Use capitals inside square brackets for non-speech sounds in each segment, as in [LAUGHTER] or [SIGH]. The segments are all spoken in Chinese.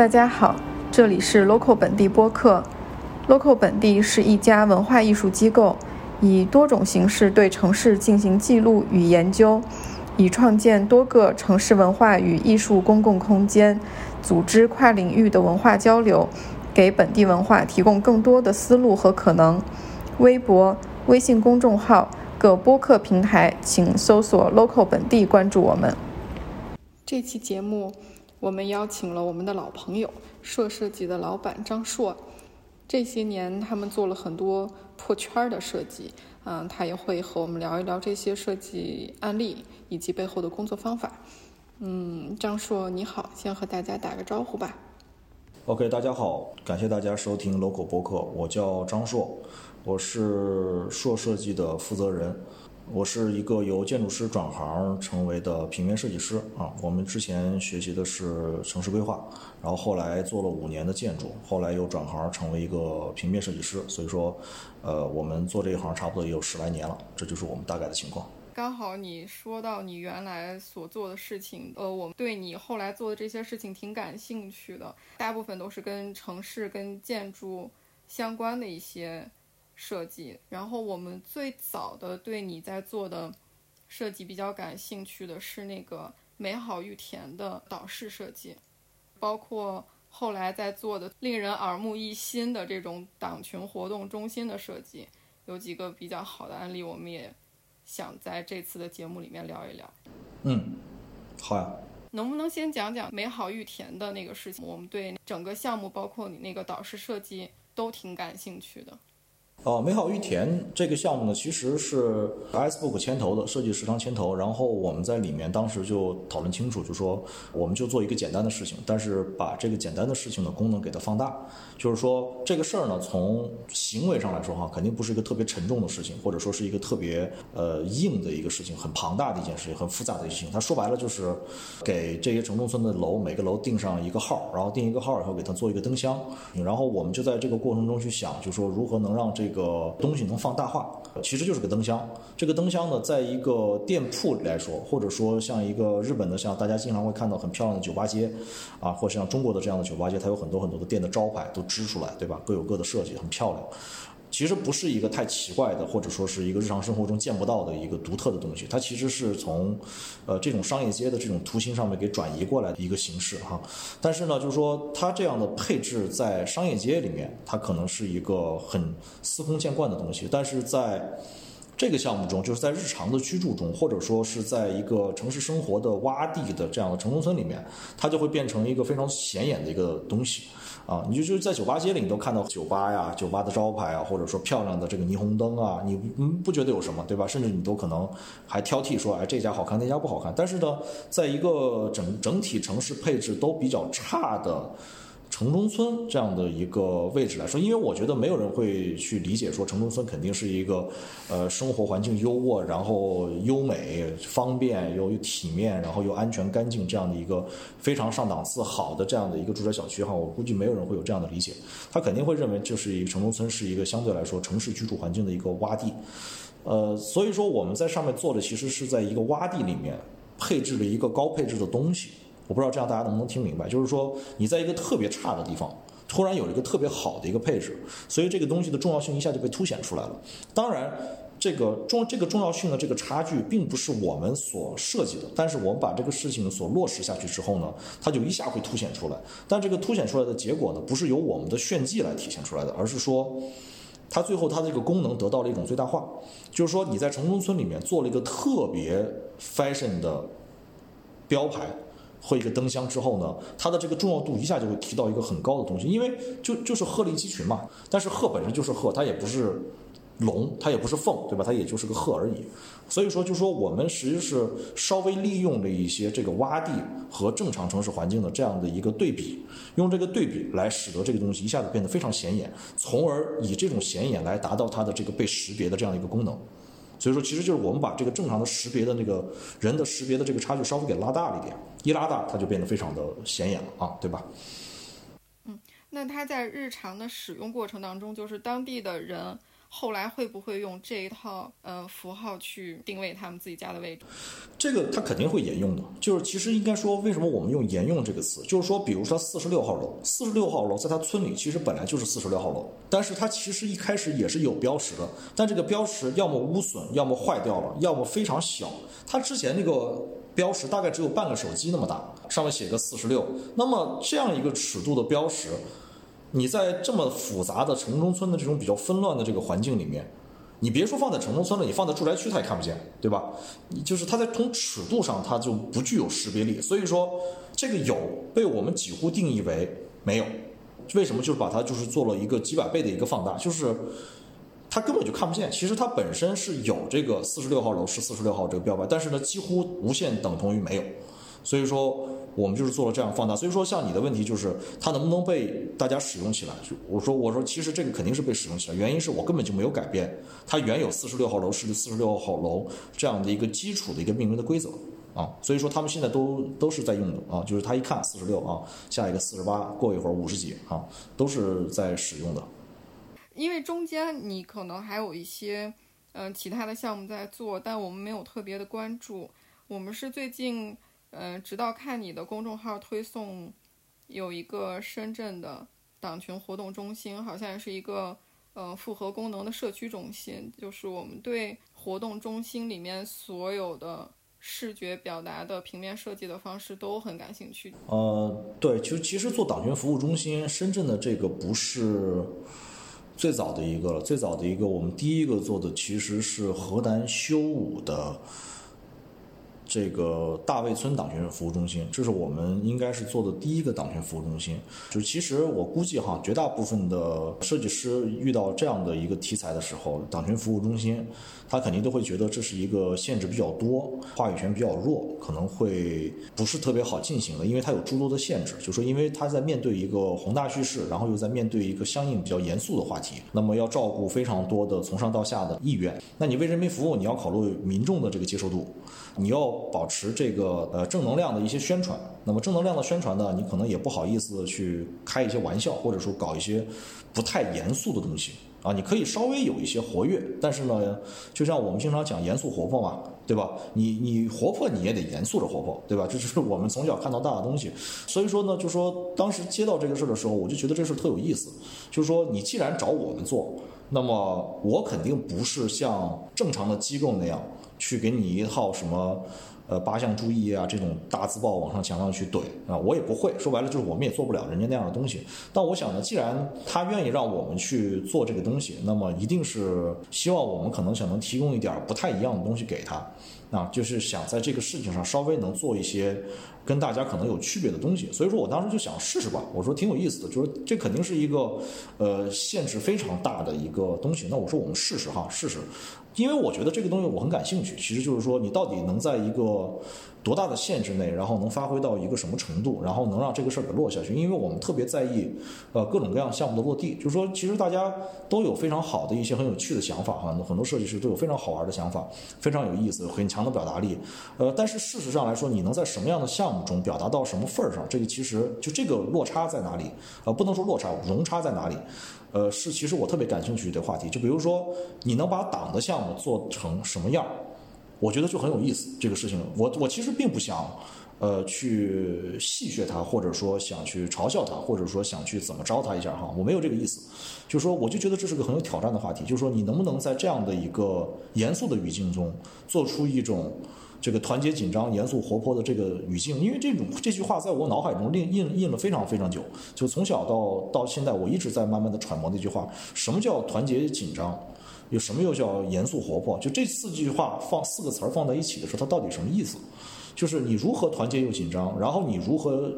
大家好，这里是 Local 本地播客。Local 本地是一家文化艺术机构，以多种形式对城市进行记录与研究，以创建多个城市文化与艺术公共空间，组织跨领域的文化交流，给本地文化提供更多的思路和可能。微博、微信公众号、各播客平台，请搜索 Local 本地关注我们。这期节目。我们邀请了我们的老朋友硕设计的老板张硕，这些年他们做了很多破圈的设计，嗯，他也会和我们聊一聊这些设计案例以及背后的工作方法。嗯，张硕你好，先和大家打个招呼吧。OK，大家好，感谢大家收听 Local 播客，我叫张硕，我是硕设计的负责人。我是一个由建筑师转行成为的平面设计师啊。我们之前学习的是城市规划，然后后来做了五年的建筑，后来又转行成为一个平面设计师。所以说，呃，我们做这一行差不多也有十来年了。这就是我们大概的情况。刚好你说到你原来所做的事情，呃，我们对你后来做的这些事情挺感兴趣的，大部分都是跟城市、跟建筑相关的一些。设计，然后我们最早的对你在做的设计比较感兴趣的是那个美好玉田的导视设计，包括后来在做的令人耳目一新的这种党群活动中心的设计，有几个比较好的案例，我们也想在这次的节目里面聊一聊。嗯，好呀。能不能先讲讲美好玉田的那个事情？我们对整个项目，包括你那个导师设计，都挺感兴趣的。哦，美好玉田这个项目呢，其实是 Icebook 牵头的，设计时长牵头。然后我们在里面当时就讨论清楚，就说我们就做一个简单的事情，但是把这个简单的事情的功能给它放大。就是说这个事儿呢，从行为上来说哈，肯定不是一个特别沉重的事情，或者说是一个特别呃硬的一个事情，很庞大的一件事情，很复杂的一件事情。它说白了就是给这些城中村的楼每个楼定上一个号，然后定一个号以后给它做一个灯箱，然后我们就在这个过程中去想，就说如何能让这这个东西能放大化，其实就是个灯箱。这个灯箱呢，在一个店铺来说，或者说像一个日本的，像大家经常会看到很漂亮的酒吧街，啊，或者像中国的这样的酒吧街，它有很多很多的店的招牌都支出来，对吧？各有各的设计，很漂亮。其实不是一个太奇怪的，或者说是一个日常生活中见不到的一个独特的东西。它其实是从，呃，这种商业街的这种图形上面给转移过来的一个形式哈。但是呢，就是说它这样的配置在商业街里面，它可能是一个很司空见惯的东西。但是在这个项目中，就是在日常的居住中，或者说是在一个城市生活的洼地的这样的城中村里面，它就会变成一个非常显眼的一个东西。啊，你就就在酒吧街里，你都看到酒吧呀、酒吧的招牌啊，或者说漂亮的这个霓虹灯啊，你嗯不觉得有什么，对吧？甚至你都可能还挑剔说，哎，这家好看，那家不好看。但是呢，在一个整整体城市配置都比较差的。城中村这样的一个位置来说，因为我觉得没有人会去理解说城中村肯定是一个，呃，生活环境优渥，然后优美、方便又又体面，然后又安全干净这样的一个非常上档次、好的这样的一个住宅小区哈。我估计没有人会有这样的理解，他肯定会认为就是一个城中村是一个相对来说城市居住环境的一个洼地，呃，所以说我们在上面做的其实是在一个洼地里面配置了一个高配置的东西。我不知道这样大家能不能听明白，就是说你在一个特别差的地方，突然有了一个特别好的一个配置，所以这个东西的重要性一下就被凸显出来了。当然，这个重这个重要性的这个差距并不是我们所设计的，但是我们把这个事情所落实下去之后呢，它就一下会凸显出来。但这个凸显出来的结果呢，不是由我们的炫技来体现出来的，而是说，它最后它的这个功能得到了一种最大化，就是说你在城中村里面做了一个特别 fashion 的标牌。和一个灯箱之后呢，它的这个重要度一下就会提到一个很高的东西，因为就就是鹤立鸡群嘛。但是鹤本身就是鹤，它也不是龙，它也不是凤，对吧？它也就是个鹤而已。所以说，就说我们实际是稍微利用了一些这个洼地和正常城市环境的这样的一个对比，用这个对比来使得这个东西一下子变得非常显眼，从而以这种显眼来达到它的这个被识别的这样一个功能。所以说，其实就是我们把这个正常的识别的那个人的识别的这个差距稍微给拉大了一点，一拉大，它就变得非常的显眼了啊，对吧？嗯，那它在日常的使用过程当中，就是当地的人后来会不会用这一套呃符号去定位他们自己家的位置？这个他肯定会沿用的。就是其实应该说，为什么我们用沿用这个词？就是说，比如说四十六号楼，四十六号楼在他村里其实本来就是四十六号楼，但是它其实一开始也是有标识的，但这个标识要么污损，要么坏掉了，要么非常小。它之前那个标识大概只有半个手机那么大，上面写个四十六。那么这样一个尺度的标识。你在这么复杂的城中村的这种比较纷乱的这个环境里面，你别说放在城中村了，你放在住宅区它也看不见，对吧？你就是它在从尺度上它就不具有识别力，所以说这个有被我们几乎定义为没有。为什么？就是把它就是做了一个几百倍的一个放大，就是它根本就看不见。其实它本身是有这个四十六号楼是四十六号这个标牌，但是呢几乎无限等同于没有，所以说。我们就是做了这样放大，所以说像你的问题就是它能不能被大家使用起来？就我说我说其实这个肯定是被使用起来，原因是我根本就没有改变它原有四十六号楼是四十六号楼这样的一个基础的一个命名的规则啊，所以说他们现在都都是在用的啊，就是他一看四十六啊，下一个四十八，过一会儿五十几啊，都是在使用的。因为中间你可能还有一些嗯其他的项目在做，但我们没有特别的关注，我们是最近。嗯，直到看你的公众号推送，有一个深圳的党群活动中心，好像是一个呃复合功能的社区中心。就是我们对活动中心里面所有的视觉表达的平面设计的方式都很感兴趣。呃，对，其实其实做党群服务中心，深圳的这个不是最早的一个了，最早的一个，我们第一个做的其实是河南修武的。这个大卫村党群服务中心，这是我们应该是做的第一个党群服务中心。就是其实我估计哈，绝大部分的设计师遇到这样的一个题材的时候，党群服务中心，他肯定都会觉得这是一个限制比较多、话语权比较弱，可能会不是特别好进行的，因为它有诸多的限制。就说因为他在面对一个宏大叙事，然后又在面对一个相应比较严肃的话题，那么要照顾非常多的从上到下的意愿。那你为人民服务，你要考虑民众的这个接受度。你要保持这个呃正能量的一些宣传，那么正能量的宣传呢，你可能也不好意思去开一些玩笑，或者说搞一些不太严肃的东西啊。你可以稍微有一些活跃，但是呢，就像我们经常讲严肃活泼嘛，对吧？你你活泼你也得严肃着活泼，对吧？[LAUGHS] 这是我们从小看到大的东西。所以说呢，就说当时接到这个事儿的时候，我就觉得这事儿特有意思。就是说，你既然找我们做，那么我肯定不是像正常的机构那样。去给你一套什么，呃，八项注意啊，这种大字报往上墙上去怼啊，我也不会说白了，就是我们也做不了人家那样的东西。但我想呢，既然他愿意让我们去做这个东西，那么一定是希望我们可能想能提供一点不太一样的东西给他。啊，就是想在这个事情上稍微能做一些跟大家可能有区别的东西，所以说我当时就想试试吧。我说挺有意思的，就是这肯定是一个呃限制非常大的一个东西。那我说我们试试哈，试试，因为我觉得这个东西我很感兴趣。其实就是说你到底能在一个。多大的限制内，然后能发挥到一个什么程度，然后能让这个事儿给落下去？因为我们特别在意，呃，各种各样项目的落地。就是说，其实大家都有非常好的一些很有趣的想法哈，很多设计师都有非常好玩的想法，非常有意思，很强的表达力。呃，但是事实上来说，你能在什么样的项目中表达到什么份儿上？这个其实就这个落差在哪里？呃，不能说落差，容差在哪里？呃，是其实我特别感兴趣的话题。就比如说，你能把党的项目做成什么样？我觉得就很有意思，这个事情，我我其实并不想，呃，去戏谑他，或者说想去嘲笑他，或者说想去怎么着他一下哈，我没有这个意思，就是说，我就觉得这是个很有挑战的话题，就是说，你能不能在这样的一个严肃的语境中，做出一种这个团结、紧张、严肃、活泼的这个语境？因为这种这句话在我脑海中印印印了非常非常久，就从小到到现在，我一直在慢慢的揣摩那句话，什么叫团结、紧张？有什么又叫严肃活泼？就这四句话放四个词儿放在一起的时候，它到底什么意思？就是你如何团结又紧张，然后你如何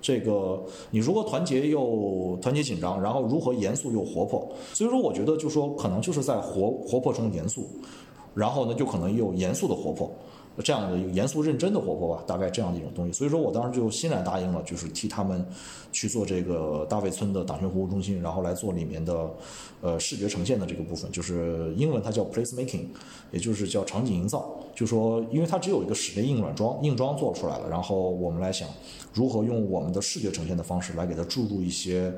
这个你如何团结又团结紧张，然后如何严肃又活泼？所以说，我觉得就说可能就是在活活泼中严肃，然后呢，就可能又严肃的活泼。这样的一个严肃认真的活泼吧，大概这样的一种东西，所以说我当时就欣然答应了，就是替他们去做这个大卫村的党群服务中心，然后来做里面的呃视觉呈现的这个部分，就是英文它叫 place making，也就是叫场景营造。就说因为它只有一个室内硬软装，硬装做出来了，然后我们来想如何用我们的视觉呈现的方式来给它注入一些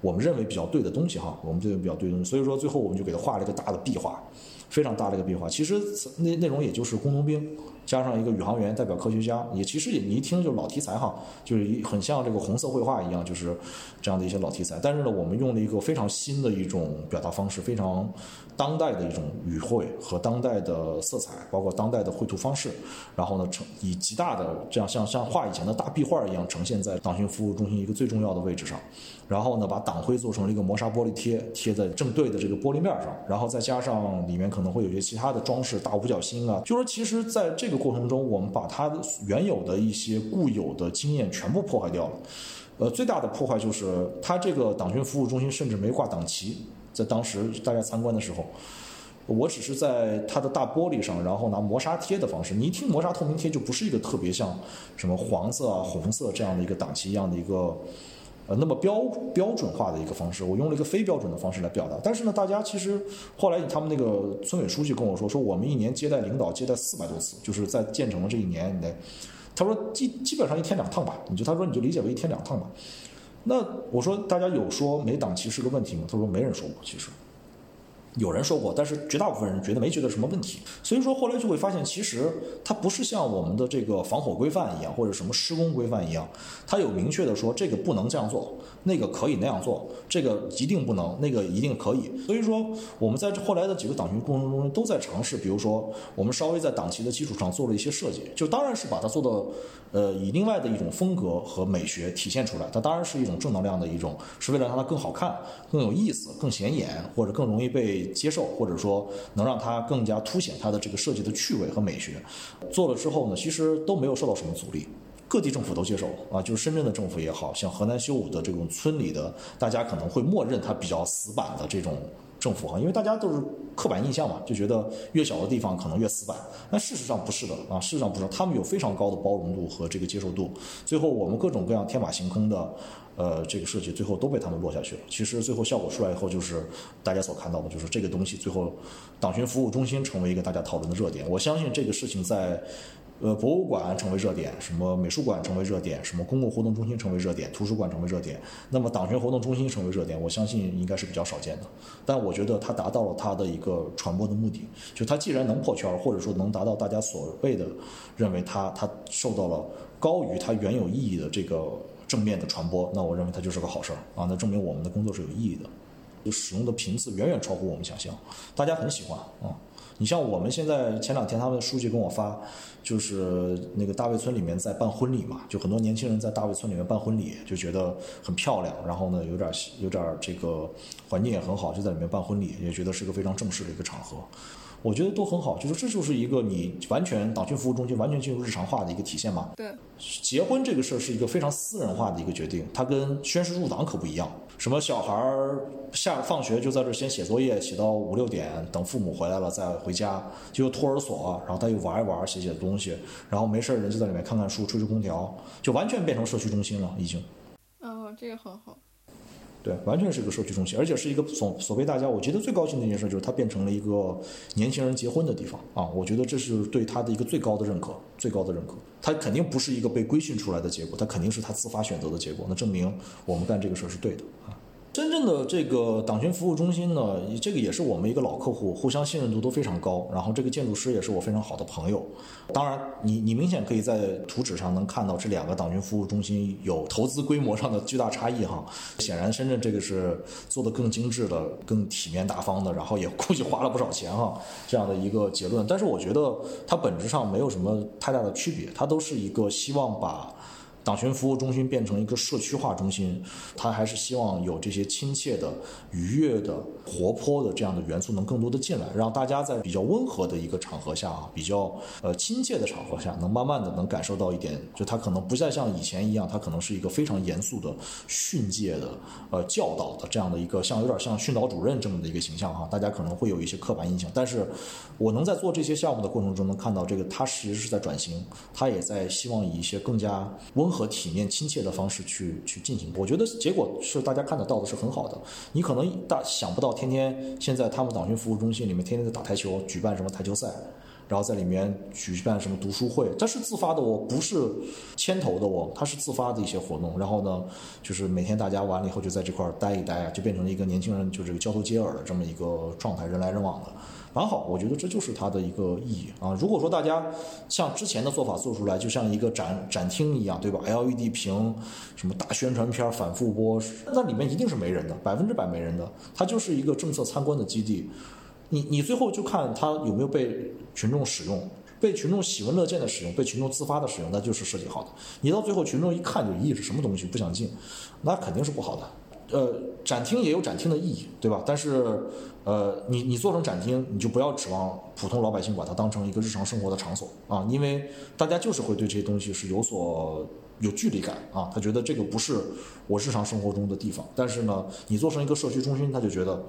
我们认为比较对的东西哈，我们认为比较对的东西，所以说最后我们就给它画了一个大的壁画，非常大的一个壁画，其实内内容也就是工农兵。加上一个宇航员代表科学家，也其实也你一听就是老题材哈，就是很像这个红色绘画一样，就是这样的一些老题材。但是呢，我们用了一个非常新的一种表达方式，非常当代的一种语汇和当代的色彩，包括当代的绘图方式。然后呢，呈以极大的这样像像画以前的大壁画一样呈现在党训服务中心一个最重要的位置上。然后呢，把党徽做成了一个磨砂玻璃贴，贴在正对的这个玻璃面上。然后再加上里面可能会有些其他的装饰，大五角星啊。就说其实在这个。过程中，我们把它原有的一些固有的经验全部破坏掉了。呃，最大的破坏就是，它这个党群服务中心甚至没挂党旗。在当时大家参观的时候，我只是在它的大玻璃上，然后拿磨砂贴的方式。你一听磨砂透明贴，就不是一个特别像什么黄色啊、红色这样的一个党旗一样的一个。呃，那么标标准化的一个方式，我用了一个非标准的方式来表达。但是呢，大家其实后来他们那个村委书记跟我说，说我们一年接待领导接待四百多次，就是在建成了这一年得，他说基基本上一天两趟吧，你就他说你就理解为一天两趟吧。那我说大家有说没档期是个问题吗？他说没人说过，其实。有人说过，但是绝大部分人觉得没觉得什么问题，所以说后来就会发现，其实它不是像我们的这个防火规范一样，或者什么施工规范一样，它有明确的说这个不能这样做，那个可以那样做，这个一定不能，那个一定可以。所以说我们在后来的几个党群过程中都在尝试，比如说我们稍微在党旗的基础上做了一些设计，就当然是把它做的呃以另外的一种风格和美学体现出来，它当然是一种正能量的一种，是为了让它更好看、更有意思、更显眼，或者更容易被。接受，或者说能让它更加凸显它的这个设计的趣味和美学，做了之后呢，其实都没有受到什么阻力，各地政府都接受啊，就是深圳的政府也好像河南修武的这种村里的，大家可能会默认它比较死板的这种政府哈，因为大家都是刻板印象嘛，就觉得越小的地方可能越死板，但事实上不是的啊，事实上不是，他们有非常高的包容度和这个接受度，最后我们各种各样天马行空的。呃，这个设计最后都被他们落下去了。其实最后效果出来以后，就是大家所看到的，就是这个东西最后，党群服务中心成为一个大家讨论的热点。我相信这个事情在，呃，博物馆成为热点，什么美术馆成为热点，什么公共活动中心成为热点，图书馆成为热点。那么党群活动中心成为热点，我相信应该是比较少见的。但我觉得它达到了它的一个传播的目的，就它既然能破圈，或者说能达到大家所谓的认为它它受到了高于它原有意义的这个。正面的传播，那我认为它就是个好事儿啊！那证明我们的工作是有意义的，就使用的频次远远超乎我们想象，大家很喜欢啊！你像我们现在前两天他们的书记跟我发，就是那个大卫村里面在办婚礼嘛，就很多年轻人在大卫村里面办婚礼，就觉得很漂亮，然后呢有点有点这个环境也很好，就在里面办婚礼，也觉得是个非常正式的一个场合。我觉得都很好，就是这就是一个你完全党群服务中心完全进入日常化的一个体现嘛。对，结婚这个事儿是一个非常私人化的一个决定，它跟宣誓入党可不一样。什么小孩下放学就在这先写作业，写到五六点，等父母回来了再回家，就托儿所，然后他又玩一玩，写写东西，然后没事人就在里面看看书，吹吹空调，就完全变成社区中心了，已经。哦，这个很好。对，完全是一个社区中心，而且是一个所所谓大家，我觉得最高兴的一件事就是它变成了一个年轻人结婚的地方啊！我觉得这是对他的一个最高的认可，最高的认可。他肯定不是一个被规训出来的结果，他肯定是他自发选择的结果。那证明我们干这个事儿是对的啊！真正的这个党群服务中心呢，这个也是我们一个老客户，互相信任度都非常高。然后这个建筑师也是我非常好的朋友。当然，你你明显可以在图纸上能看到这两个党群服务中心有投资规模上的巨大差异哈。显然，深圳这个是做的更精致的、更体面大方的，然后也估计花了不少钱哈。这样的一个结论，但是我觉得它本质上没有什么太大的区别，它都是一个希望把。党群服务中心变成一个社区化中心，他还是希望有这些亲切的、愉悦的、活泼的这样的元素能更多的进来，让大家在比较温和的一个场合下啊，比较呃亲切的场合下，能慢慢的能感受到一点，就他可能不再像以前一样，他可能是一个非常严肃的训诫的、呃教导的这样的一个像有点像训导主任这么的一个形象哈，大家可能会有一些刻板印象，但是我能在做这些项目的过程中能看到这个，他其实是在转型，他也在希望以一些更加温和、和体面、亲切的方式去去进行。我觉得结果是大家看得到的，是很好的。你可能大想不到，天天现在他们党群服务中心里面天天在打台球，举办什么台球赛。然后在里面举办什么读书会，这是自发的我，不是牵头的我，它是自发的一些活动。然后呢，就是每天大家完了以后就在这块儿待一待啊，就变成了一个年轻人就这个交头接耳的这么一个状态，人来人往的，蛮好。我觉得这就是它的一个意义啊。如果说大家像之前的做法做出来，就像一个展展厅一样，对吧？LED 屏，什么大宣传片反复播，那里面一定是没人的，百分之百没人的。它就是一个政策参观的基地。你你最后就看它有没有被群众使用，被群众喜闻乐见的使用，被群众自发的使用，那就是设计好的。你到最后群众一看就咦是什么东西不想进，那肯定是不好的。呃，展厅也有展厅的意义，对吧？但是呃，你你做成展厅，你就不要指望普通老百姓把它当成一个日常生活的场所啊，因为大家就是会对这些东西是有所有距离感啊，他觉得这个不是我日常生活中的地方。但是呢，你做成一个社区中心，他就觉得。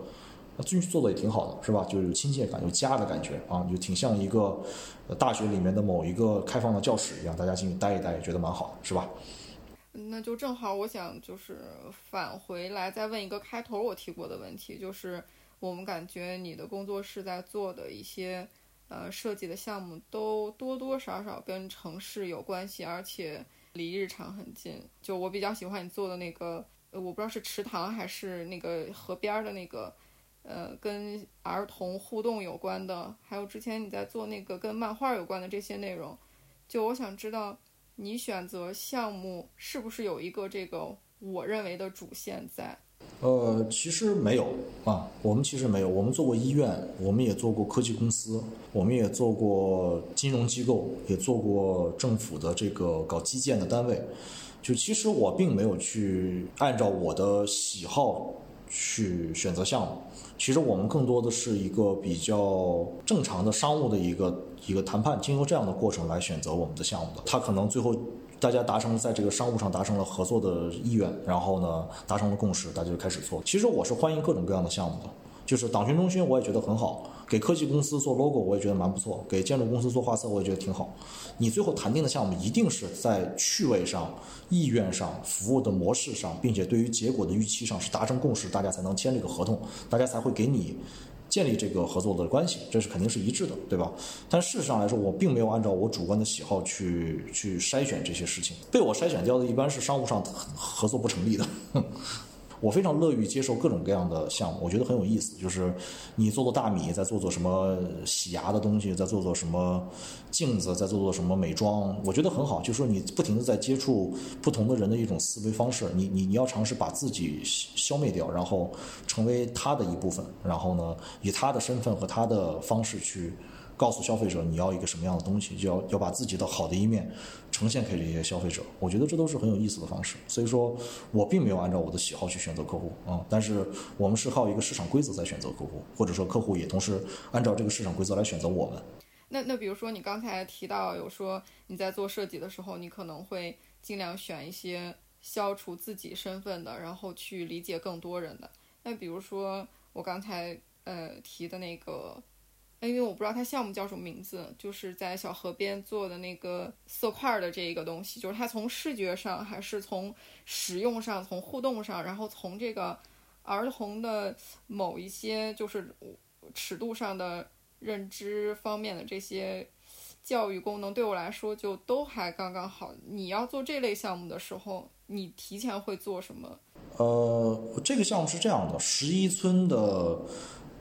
进去做的也挺好的，是吧？就有亲切感，有家的感觉啊，就挺像一个大学里面的某一个开放的教室一样，大家进去待一待，也觉得蛮好的，是吧？那就正好，我想就是返回来再问一个开头我提过的问题，就是我们感觉你的工作室在做的一些呃设计的项目，都多多少少跟城市有关系，而且离日常很近。就我比较喜欢你做的那个，我不知道是池塘还是那个河边的那个。呃，跟儿童互动有关的，还有之前你在做那个跟漫画有关的这些内容，就我想知道，你选择项目是不是有一个这个我认为的主线在？呃，其实没有啊，我们其实没有，我们做过医院，我们也做过科技公司，我们也做过金融机构，也做过政府的这个搞基建的单位，就其实我并没有去按照我的喜好去选择项目。其实我们更多的是一个比较正常的商务的一个一个谈判，经过这样的过程来选择我们的项目的。他可能最后大家达成在这个商务上达成了合作的意愿，然后呢达成了共识，大家就开始做。其实我是欢迎各种各样的项目的。就是党群中心，我也觉得很好；给科技公司做 logo，我也觉得蛮不错；给建筑公司做画册，我也觉得挺好。你最后谈定的项目，一定是在趣味上、意愿上、服务的模式上，并且对于结果的预期上是达成共识，大家才能签这个合同，大家才会给你建立这个合作的关系，这是肯定是一致的，对吧？但事实上来说，我并没有按照我主观的喜好去去筛选这些事情，被我筛选掉的一般是商务上合作不成立的。[LAUGHS] 我非常乐于接受各种各样的项目，我觉得很有意思。就是你做做大米，再做做什么洗牙的东西，再做做什么镜子，再做做什么美妆，我觉得很好。就是说你不停的在接触不同的人的一种思维方式，你你你要尝试把自己消灭掉，然后成为他的一部分，然后呢，以他的身份和他的方式去。告诉消费者你要一个什么样的东西，就要要把自己的好的一面呈现给这些消费者。我觉得这都是很有意思的方式。所以说我并没有按照我的喜好去选择客户啊，但是我们是靠一个市场规则在选择客户，或者说客户也同时按照这个市场规则来选择我们。那那比如说你刚才提到有说你在做设计的时候，你可能会尽量选一些消除自己身份的，然后去理解更多人的。那比如说我刚才呃提的那个。因为我不知道它项目叫什么名字，就是在小河边做的那个色块的这一个东西，就是它从视觉上，还是从使用上，从互动上，然后从这个儿童的某一些就是尺度上的认知方面的这些教育功能，对我来说就都还刚刚好。你要做这类项目的时候，你提前会做什么？呃，这个项目是这样的，十一村的，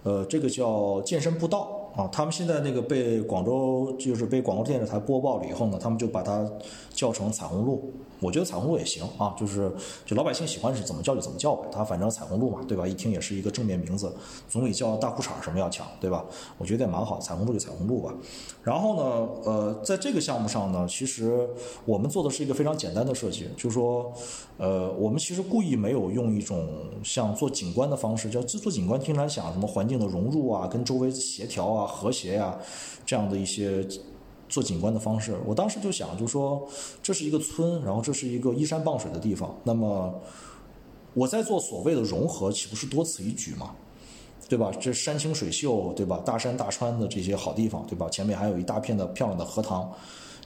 呃，这个叫健身步道。啊。他们现在那个被广州就是被广州电视台播报了以后呢，他们就把它叫成彩虹路。我觉得彩虹路也行啊，就是就老百姓喜欢是怎么叫就怎么叫呗，它反正彩虹路嘛，对吧？一听也是一个正面名字，总比叫大裤衩什么要强，对吧？我觉得也蛮好，彩虹路就彩虹路吧。然后呢，呃，在这个项目上呢，其实我们做的是一个非常简单的设计，就是说，呃，我们其实故意没有用一种像做景观的方式，叫做景观，听来想什么环境的融入啊，跟周围协调啊、和谐呀这样的一些。做景观的方式，我当时就想，就说这是一个村，然后这是一个依山傍水的地方。那么我在做所谓的融合，岂不是多此一举吗？对吧？这山清水秀，对吧？大山大川的这些好地方，对吧？前面还有一大片的漂亮的荷塘，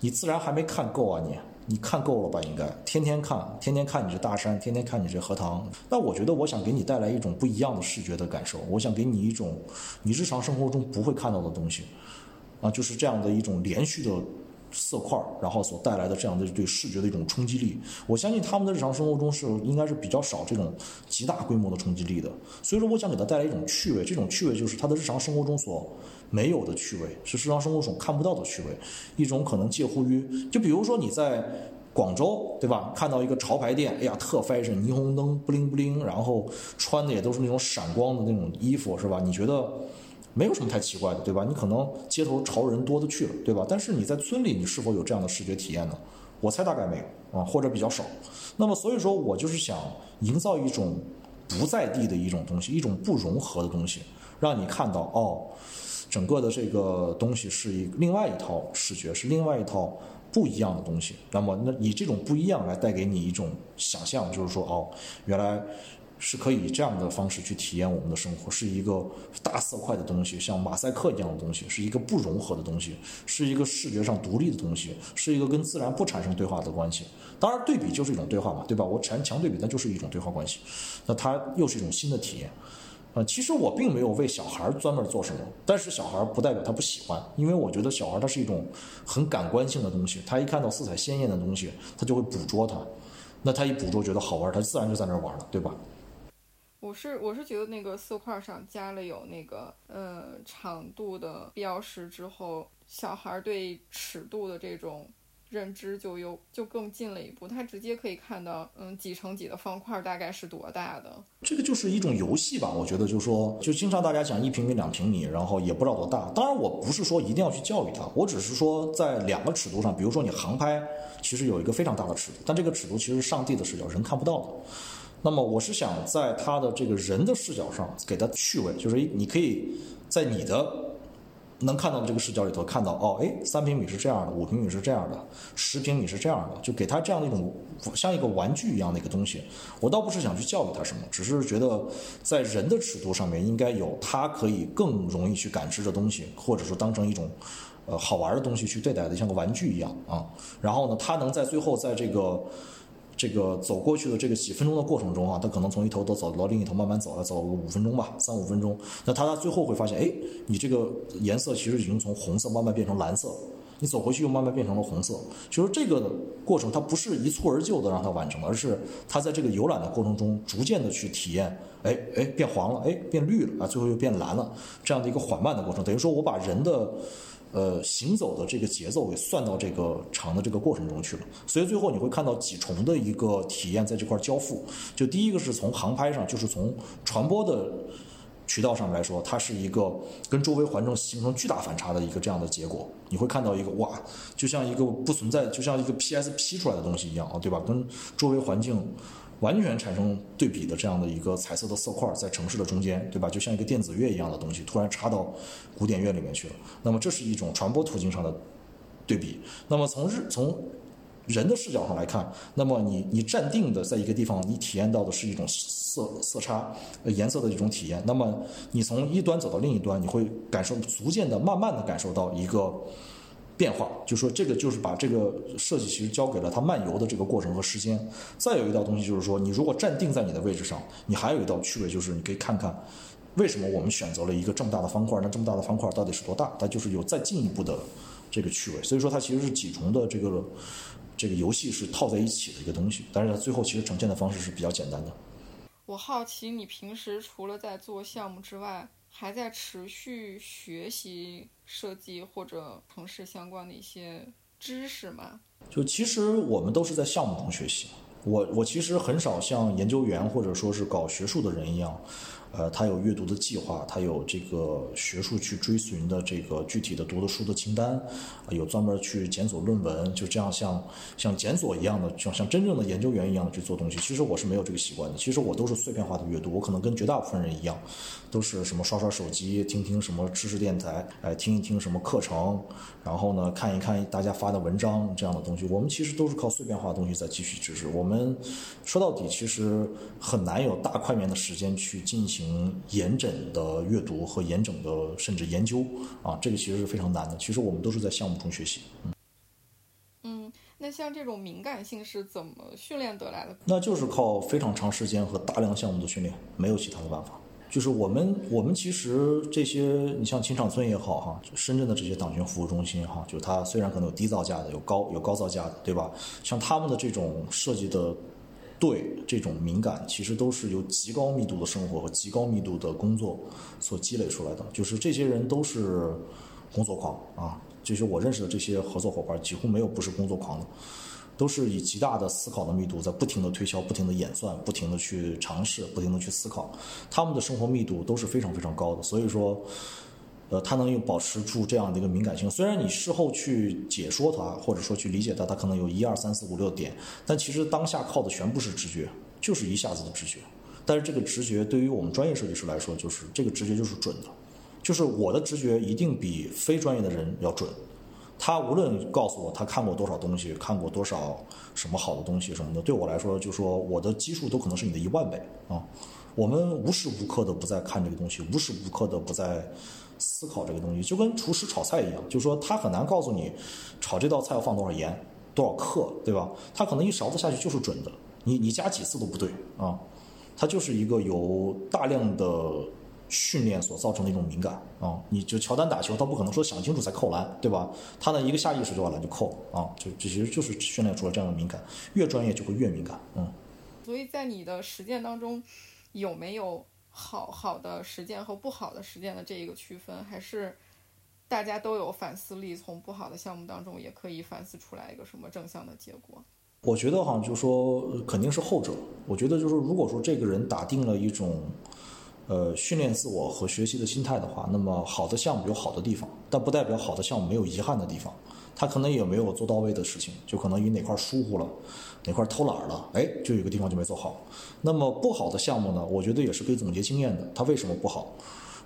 你自然还没看够啊！你你看够了吧？应该天天看，天天看你这大山，天天看你这荷塘。那我觉得，我想给你带来一种不一样的视觉的感受，我想给你一种你日常生活中不会看到的东西。啊，就是这样的一种连续的色块，然后所带来的这样的对视觉的一种冲击力。我相信他们的日常生活中是应该是比较少这种极大规模的冲击力的。所以说，我想给他带来一种趣味，这种趣味就是他的日常生活中所没有的趣味，是日常生活中看不到的趣味。一种可能介乎于，就比如说你在广州，对吧？看到一个潮牌店，哎呀，特 fashion，霓虹灯布灵布灵，然后穿的也都是那种闪光的那种衣服，是吧？你觉得？没有什么太奇怪的，对吧？你可能街头潮人多的去了，对吧？但是你在村里，你是否有这样的视觉体验呢？我猜大概没有啊，或者比较少。那么所以说我就是想营造一种不在地的一种东西，一种不融合的东西，让你看到哦，整个的这个东西是一另外一套视觉，是另外一套不一样的东西。那么那以这种不一样来带给你一种想象，就是说哦，原来。是可以以这样的方式去体验我们的生活，是一个大色块的东西，像马赛克一样的东西，是一个不融合的东西，是一个视觉上独立的东西，是一个跟自然不产生对话的关系。当然，对比就是一种对话嘛，对吧？我强强对比，那就是一种对话关系，那它又是一种新的体验。啊，其实我并没有为小孩专门做什么，但是小孩不代表他不喜欢，因为我觉得小孩他是一种很感官性的东西，他一看到色彩鲜艳的东西，他就会捕捉它，那他一捕捉觉得好玩，他自然就在那玩了，对吧？我是我是觉得那个色块上加了有那个呃长度的标识之后，小孩对尺度的这种认知就又就更近了一步，他直接可以看到嗯几乘几的方块大概是多大的。这个就是一种游戏吧，我觉得就是说，就经常大家讲一平米两平米，然后也不知道多大。当然我不是说一定要去教育他，我只是说在两个尺度上，比如说你航拍，其实有一个非常大的尺度，但这个尺度其实上帝的视角，人看不到的。那么我是想在他的这个人的视角上给他趣味，就是你可以在你的能看到的这个视角里头看到，哦，哎，三平米是这样的，五平米是这样的，十平米是这样的，就给他这样的一种像一个玩具一样的一个东西。我倒不是想去教育他什么，只是觉得在人的尺度上面应该有他可以更容易去感知的东西，或者说当成一种呃好玩的东西去对待的，像个玩具一样啊。然后呢，他能在最后在这个。这个走过去的这个几分钟的过程中啊，他可能从一头都走到另一头，慢慢走，要走个五分钟吧，三五分钟。那他最后会发现，哎，你这个颜色其实已经从红色慢慢变成蓝色，你走回去又慢慢变成了红色。就是这个过程，它不是一蹴而就的让他完成，而是他在这个游览的过程中，逐渐的去体验，哎哎，变黄了，哎，变绿了，啊，最后又变蓝了，这样的一个缓慢的过程。等于说我把人的。呃，行走的这个节奏给算到这个长的这个过程中去了，所以最后你会看到几重的一个体验在这块交付。就第一个是从航拍上，就是从传播的渠道上来说，它是一个跟周围环境形成巨大反差的一个这样的结果。你会看到一个哇，就像一个不存在，就像一个 PSP 出来的东西一样啊，对吧？跟周围环境。完全产生对比的这样的一个彩色的色块在城市的中间，对吧？就像一个电子乐一样的东西，突然插到古典乐里面去了。那么这是一种传播途径上的对比。那么从日从人的视角上来看，那么你你站定的在一个地方，你体验到的是一种色色差颜色的一种体验。那么你从一端走到另一端，你会感受逐渐的、慢慢的感受到一个。变化，就说这个就是把这个设计其实交给了它漫游的这个过程和时间。再有一道东西就是说，你如果站定在你的位置上，你还有一道趣味，就是你可以看看为什么我们选择了一个这么大的方块，那这么大的方块到底是多大？它就是有再进一步的这个趣味。所以说它其实是几重的这个这个游戏是套在一起的一个东西，但是它最后其实呈现的方式是比较简单的。我好奇你平时除了在做项目之外。还在持续学习设计或者城市相关的一些知识嘛？就其实我们都是在项目中学习。我我其实很少像研究员或者说是搞学术的人一样。呃，他有阅读的计划，他有这个学术去追寻的这个具体的读的书的清单，有专门去检索论文，就这样像像检索一样的，像像真正的研究员一样的去做东西。其实我是没有这个习惯的，其实我都是碎片化的阅读，我可能跟绝大部分人一样，都是什么刷刷手机，听听什么知识电台，哎，听一听什么课程，然后呢看一看大家发的文章这样的东西。我们其实都是靠碎片化的东西在汲取知识。我们说到底，其实很难有大块面的时间去进行。严整的阅读和严整的甚至研究啊，这个其实是非常难的。其实我们都是在项目中学习。嗯，嗯，那像这种敏感性是怎么训练得来的？那就是靠非常长时间和大量项目的训练，没有其他的办法。就是我们，我们其实这些，你像秦场村也好哈，深圳的这些党群服务中心哈，就它虽然可能有低造价的，有高有高造价的，对吧？像他们的这种设计的。对这种敏感，其实都是由极高密度的生活和极高密度的工作所积累出来的。就是这些人都是工作狂啊，就是我认识的这些合作伙伴，几乎没有不是工作狂的，都是以极大的思考的密度，在不停的推销、不停的演算、不停的去尝试、不停的去思考。他们的生活密度都是非常非常高的，所以说。呃，他能有保持住这样的一个敏感性，虽然你事后去解说它，或者说去理解它，它可能有一二三四五六点，但其实当下靠的全部是直觉，就是一下子的直觉。但是这个直觉对于我们专业设计师来说，就是这个直觉就是准的，就是我的直觉一定比非专业的人要准。他无论告诉我他看过多少东西，看过多少什么好的东西什么的，对我来说，就说我的基数都可能是你的一万倍啊。我们无时无刻的不在看这个东西，无时无刻的不在。思考这个东西就跟厨师炒菜一样，就是说他很难告诉你炒这道菜要放多少盐、多少克，对吧？他可能一勺子下去就是准的，你你加几次都不对啊。它就是一个有大量的训练所造成的一种敏感啊。你就乔丹打球，他不可能说想清楚才扣篮，对吧？他呢一个下意识就把篮就扣啊，就这其实就是训练出了这样的敏感。越专业就会越敏感，嗯。所以在你的实践当中，有没有？好好的实践和不好的实践的这一个区分，还是大家都有反思力，从不好的项目当中也可以反思出来一个什么正向的结果？我觉得哈，就说肯定是后者。我觉得就是如果说这个人打定了一种呃训练自我和学习的心态的话，那么好的项目有好的地方，但不代表好的项目没有遗憾的地方。他可能也没有做到位的事情，就可能你哪块疏忽了，哪块偷懒了，哎，就有个地方就没做好。那么不好的项目呢，我觉得也是可以总结经验的。他为什么不好？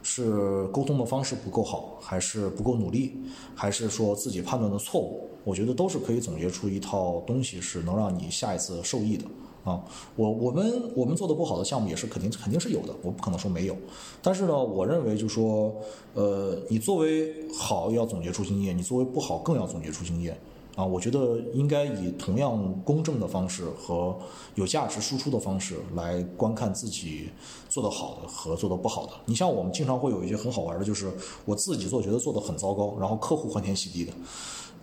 是沟通的方式不够好，还是不够努力，还是说自己判断的错误？我觉得都是可以总结出一套东西，是能让你下一次受益的。啊，我我们我们做的不好的项目也是肯定肯定是有的，我不可能说没有。但是呢，我认为就说，呃，你作为好要总结出经验，你作为不好更要总结出经验。啊，我觉得应该以同样公正的方式和有价值输出的方式来观看自己做的好的和做的不好的。你像我们经常会有一些很好玩的，就是我自己做觉得做的很糟糕，然后客户欢天喜地的。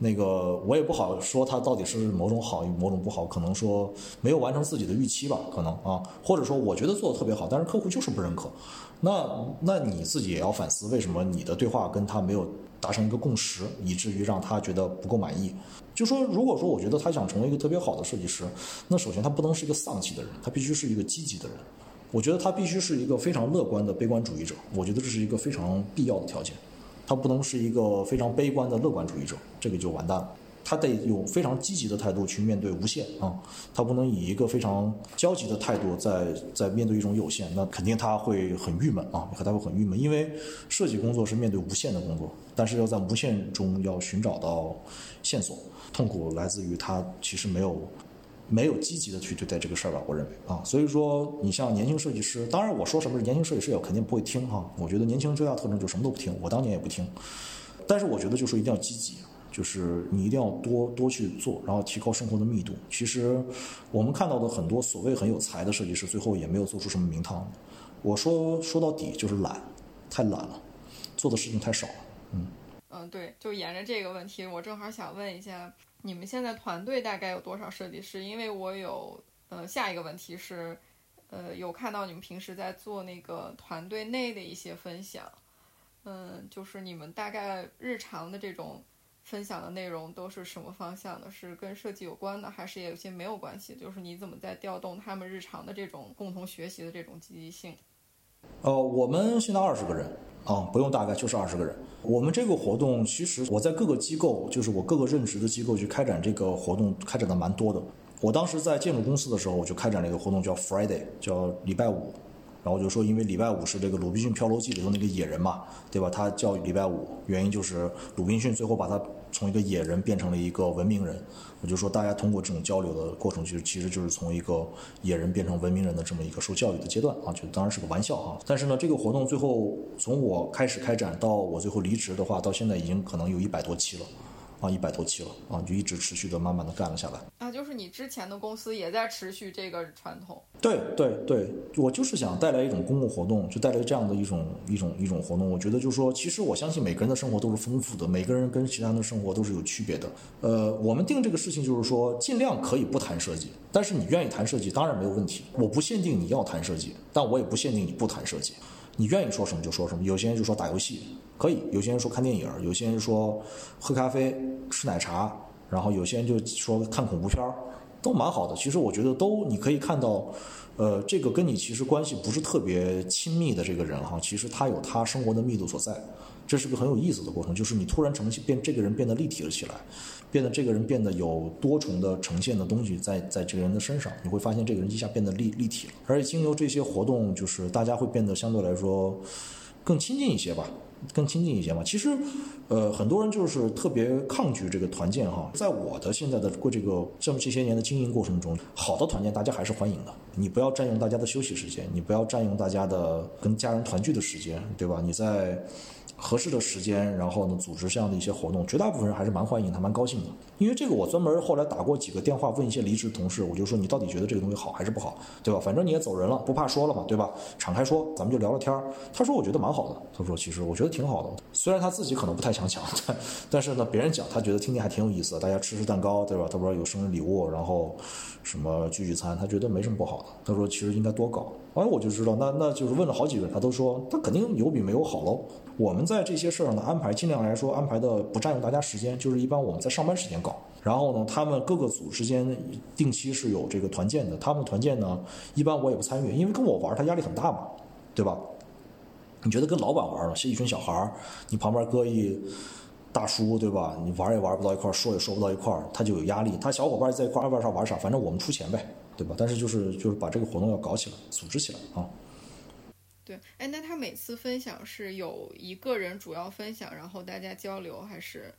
那个我也不好说，他到底是某种好与，某种不好，可能说没有完成自己的预期吧，可能啊，或者说我觉得做的特别好，但是客户就是不认可，那那你自己也要反思，为什么你的对话跟他没有达成一个共识，以至于让他觉得不够满意？就说如果说我觉得他想成为一个特别好的设计师，那首先他不能是一个丧气的人，他必须是一个积极的人，我觉得他必须是一个非常乐观的悲观主义者，我觉得这是一个非常必要的条件。他不能是一个非常悲观的乐观主义者，这个就完蛋了。他得有非常积极的态度去面对无限啊，他不能以一个非常焦急的态度在在面对一种有限，那肯定他会很郁闷啊，他会很郁闷。因为设计工作是面对无限的工作，但是要在无限中要寻找到线索，痛苦来自于他其实没有。没有积极的去对待这个事儿吧，我认为啊，所以说你像年轻设计师，当然我说什么是年轻设计师也肯定不会听哈。我觉得年轻人最大特征就是什么都不听，我当年也不听。但是我觉得就是一定要积极，就是你一定要多多去做，然后提高生活的密度。其实我们看到的很多所谓很有才的设计师，最后也没有做出什么名堂。我说说到底就是懒，太懒了，做的事情太少了。嗯嗯，对，就沿着这个问题，我正好想问一下。你们现在团队大概有多少设计师？因为我有，呃，下一个问题是，呃，有看到你们平时在做那个团队内的一些分享，嗯，就是你们大概日常的这种分享的内容都是什么方向的？是跟设计有关的，还是也有些没有关系？就是你怎么在调动他们日常的这种共同学习的这种积极性？呃，我们现在二十个人啊，不用大概就是二十个人。我们这个活动其实我在各个机构，就是我各个任职的机构去开展这个活动，开展的蛮多的。我当时在建筑公司的时候，我就开展了一个活动，叫 Friday，叫礼拜五。然后就说，因为礼拜五是这个《鲁滨逊漂流记》里头那个野人嘛，对吧？他叫礼拜五，原因就是鲁滨逊最后把他从一个野人变成了一个文明人。我就说，大家通过这种交流的过程，其实其实就是从一个野人变成文明人的这么一个受教育的阶段啊，就当然是个玩笑哈。但是呢，这个活动最后从我开始开展到我最后离职的话，到现在已经可能有一百多期了。啊，一百多期了啊，就一直持续的慢慢的干了下来啊。就是你之前的公司也在持续这个传统。对对对，我就是想带来一种公共活动，就带来这样的一种一种一种活动。我觉得就是说，其实我相信每个人的生活都是丰富的，每个人跟其他人的生活都是有区别的。呃，我们定这个事情就是说，尽量可以不谈设计，但是你愿意谈设计，当然没有问题。我不限定你要谈设计，但我也不限定你不谈设计。你愿意说什么就说什么。有些人就说打游戏可以，有些人说看电影，有些人说喝咖啡、吃奶茶，然后有些人就说看恐怖片儿，都蛮好的。其实我觉得都你可以看到，呃，这个跟你其实关系不是特别亲密的这个人哈，其实他有他生活的密度所在。这是个很有意思的过程，就是你突然成变，这个人变得立体了起来，变得这个人变得有多重的呈现的东西在在这个人的身上，你会发现这个人一下变得立立体了，而且经由这些活动，就是大家会变得相对来说更亲近一些吧，更亲近一些嘛。其实，呃，很多人就是特别抗拒这个团建哈，在我的现在的过这个这么这些年的经营过程中，好的团建大家还是欢迎的。你不要占用大家的休息时间，你不要占用大家的跟家人团聚的时间，对吧？你在。合适的时间，然后呢，组织这样的一些活动，绝大部分人还是蛮欢迎，他蛮高兴的。因为这个，我专门后来打过几个电话，问一些离职同事，我就说你到底觉得这个东西好还是不好，对吧？反正你也走人了，不怕说了嘛，对吧？敞开说，咱们就聊聊天儿。他说我觉得蛮好的，他说其实我觉得挺好的。虽然他自己可能不太想讲，但 [LAUGHS] 但是呢，别人讲他觉得听听还挺有意思，大家吃吃蛋糕，对吧？他说有生日礼物，然后什么聚聚餐，他觉得没什么不好的。他说其实应该多搞。哎，我就知道，那那就是问了好几个人，他都说他肯定有比没有好喽。我们在这些事儿上的安排，尽量来说安排的不占用大家时间，就是一般我们在上班时间搞。然后呢，他们各个组之间定期是有这个团建的，他们团建呢，一般我也不参与，因为跟我玩他压力很大嘛，对吧？你觉得跟老板玩呢，是一群小孩儿，你旁边搁一大叔，对吧？你玩也玩不到一块儿，说也说不到一块儿，他就有压力。他小伙伴在一块儿，爱玩啥玩啥，反正我们出钱呗。对吧？但是就是就是把这个活动要搞起来，组织起来啊。对，哎，那他每次分享是有一个人主要分享，然后大家交流，还是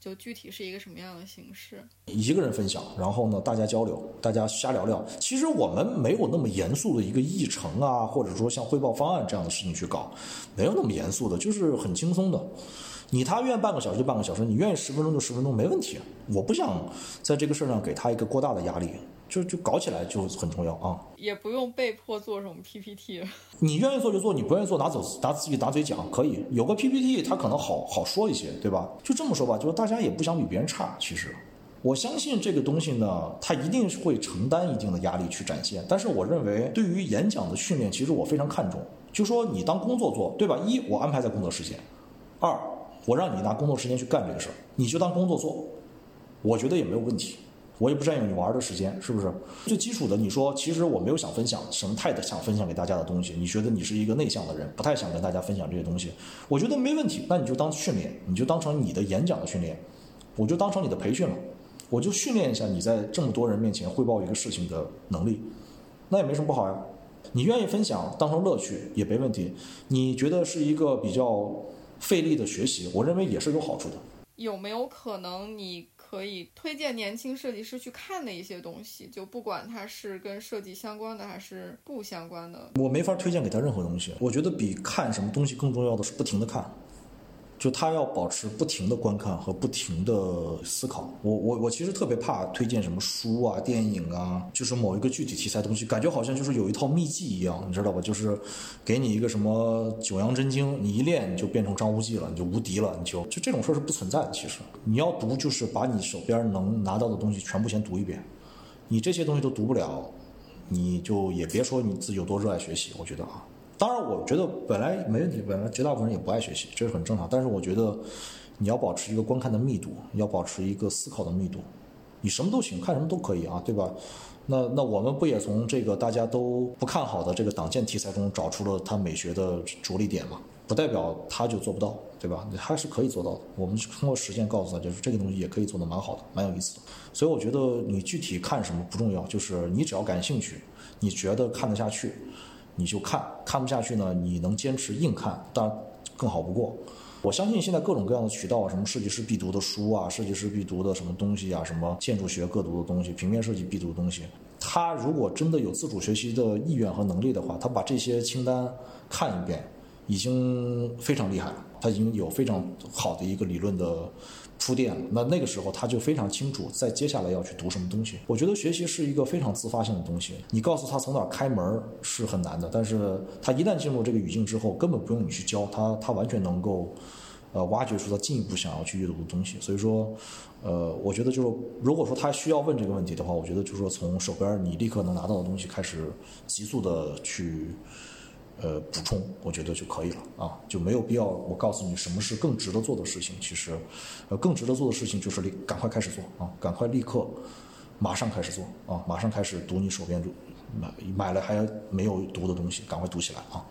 就具体是一个什么样的形式？一个人分享，然后呢，大家交流，大家瞎聊聊。其实我们没有那么严肃的一个议程啊，或者说像汇报方案这样的事情去搞，没有那么严肃的，就是很轻松的。你他愿半个小时就半个小时，你愿意十分钟就十分钟，没问题。我不想在这个事儿上给他一个过大的压力。就就搞起来就很重要啊！也不用被迫做什么 PPT。你愿意做就做，你不愿意做拿走拿自己打嘴讲可以。有个 PPT，它可能好好说一些，对吧？就这么说吧，就是大家也不想比别人差。其实，我相信这个东西呢，它一定是会承担一定的压力去展现。但是，我认为对于演讲的训练，其实我非常看重。就说你当工作做，对吧？一，我安排在工作时间；二，我让你拿工作时间去干这个事儿，你就当工作做，我觉得也没有问题。我也不占用你玩的时间，是不是？最基础的，你说其实我没有想分享什么太想分享给大家的东西。你觉得你是一个内向的人，不太想跟大家分享这些东西，我觉得没问题。那你就当训练，你就当成你的演讲的训练，我就当成你的培训了，我就训练一下你在这么多人面前汇报一个事情的能力，那也没什么不好呀。你愿意分享当成乐趣也没问题。你觉得是一个比较费力的学习，我认为也是有好处的。有没有可能你？可以推荐年轻设计师去看的一些东西，就不管它是跟设计相关的还是不相关的。我没法推荐给他任何东西。我觉得比看什么东西更重要的是不停的看。就他要保持不停的观看和不停的思考。我我我其实特别怕推荐什么书啊、电影啊，就是某一个具体题材东西，感觉好像就是有一套秘籍一样，你知道吧？就是给你一个什么九阳真经，你一练你就变成张无忌了，你就无敌了，你就就这种事儿是不存在的。其实你要读，就是把你手边能拿到的东西全部先读一遍。你这些东西都读不了，你就也别说你自己有多热爱学习。我觉得啊，当然我觉得本来没问题，本来绝大部分人也不爱学习，这是很正常。但是我觉得你要保持一个观看的密度，要保持一个思考的密度。你什么都行，看什么都可以啊，对吧？那那我们不也从这个大家都不看好的这个党建题材中找出了它美学的着力点嘛？不代表他就做不到，对吧？还是可以做到的。我们通过实践告诉他，就是这个东西也可以做得蛮好的，蛮有意思的。所以我觉得你具体看什么不重要，就是你只要感兴趣，你觉得看得下去，你就看；看不下去呢，你能坚持硬看，当然更好不过。我相信现在各种各样的渠道，什么设计师必读的书啊，设计师必读的什么东西啊，什么建筑学各读的东西，平面设计必读的东西，他如果真的有自主学习的意愿和能力的话，他把这些清单看一遍，已经非常厉害了。他已经有非常好的一个理论的铺垫了。那那个时候他就非常清楚，在接下来要去读什么东西。我觉得学习是一个非常自发性的东西，你告诉他从哪儿开门是很难的，但是他一旦进入这个语境之后，根本不用你去教他，他完全能够。呃，挖掘出他进一步想要去阅读的东西，所以说，呃，我觉得就是，如果说他需要问这个问题的话，我觉得就是说，从手边你立刻能拿到的东西开始，急速的去，呃，补充，我觉得就可以了啊，就没有必要我告诉你什么是更值得做的事情。其实，呃，更值得做的事情就是立赶快开始做啊，赶快立刻马上开始做啊，马上开始读你手边买买了还没有读的东西，赶快读起来啊。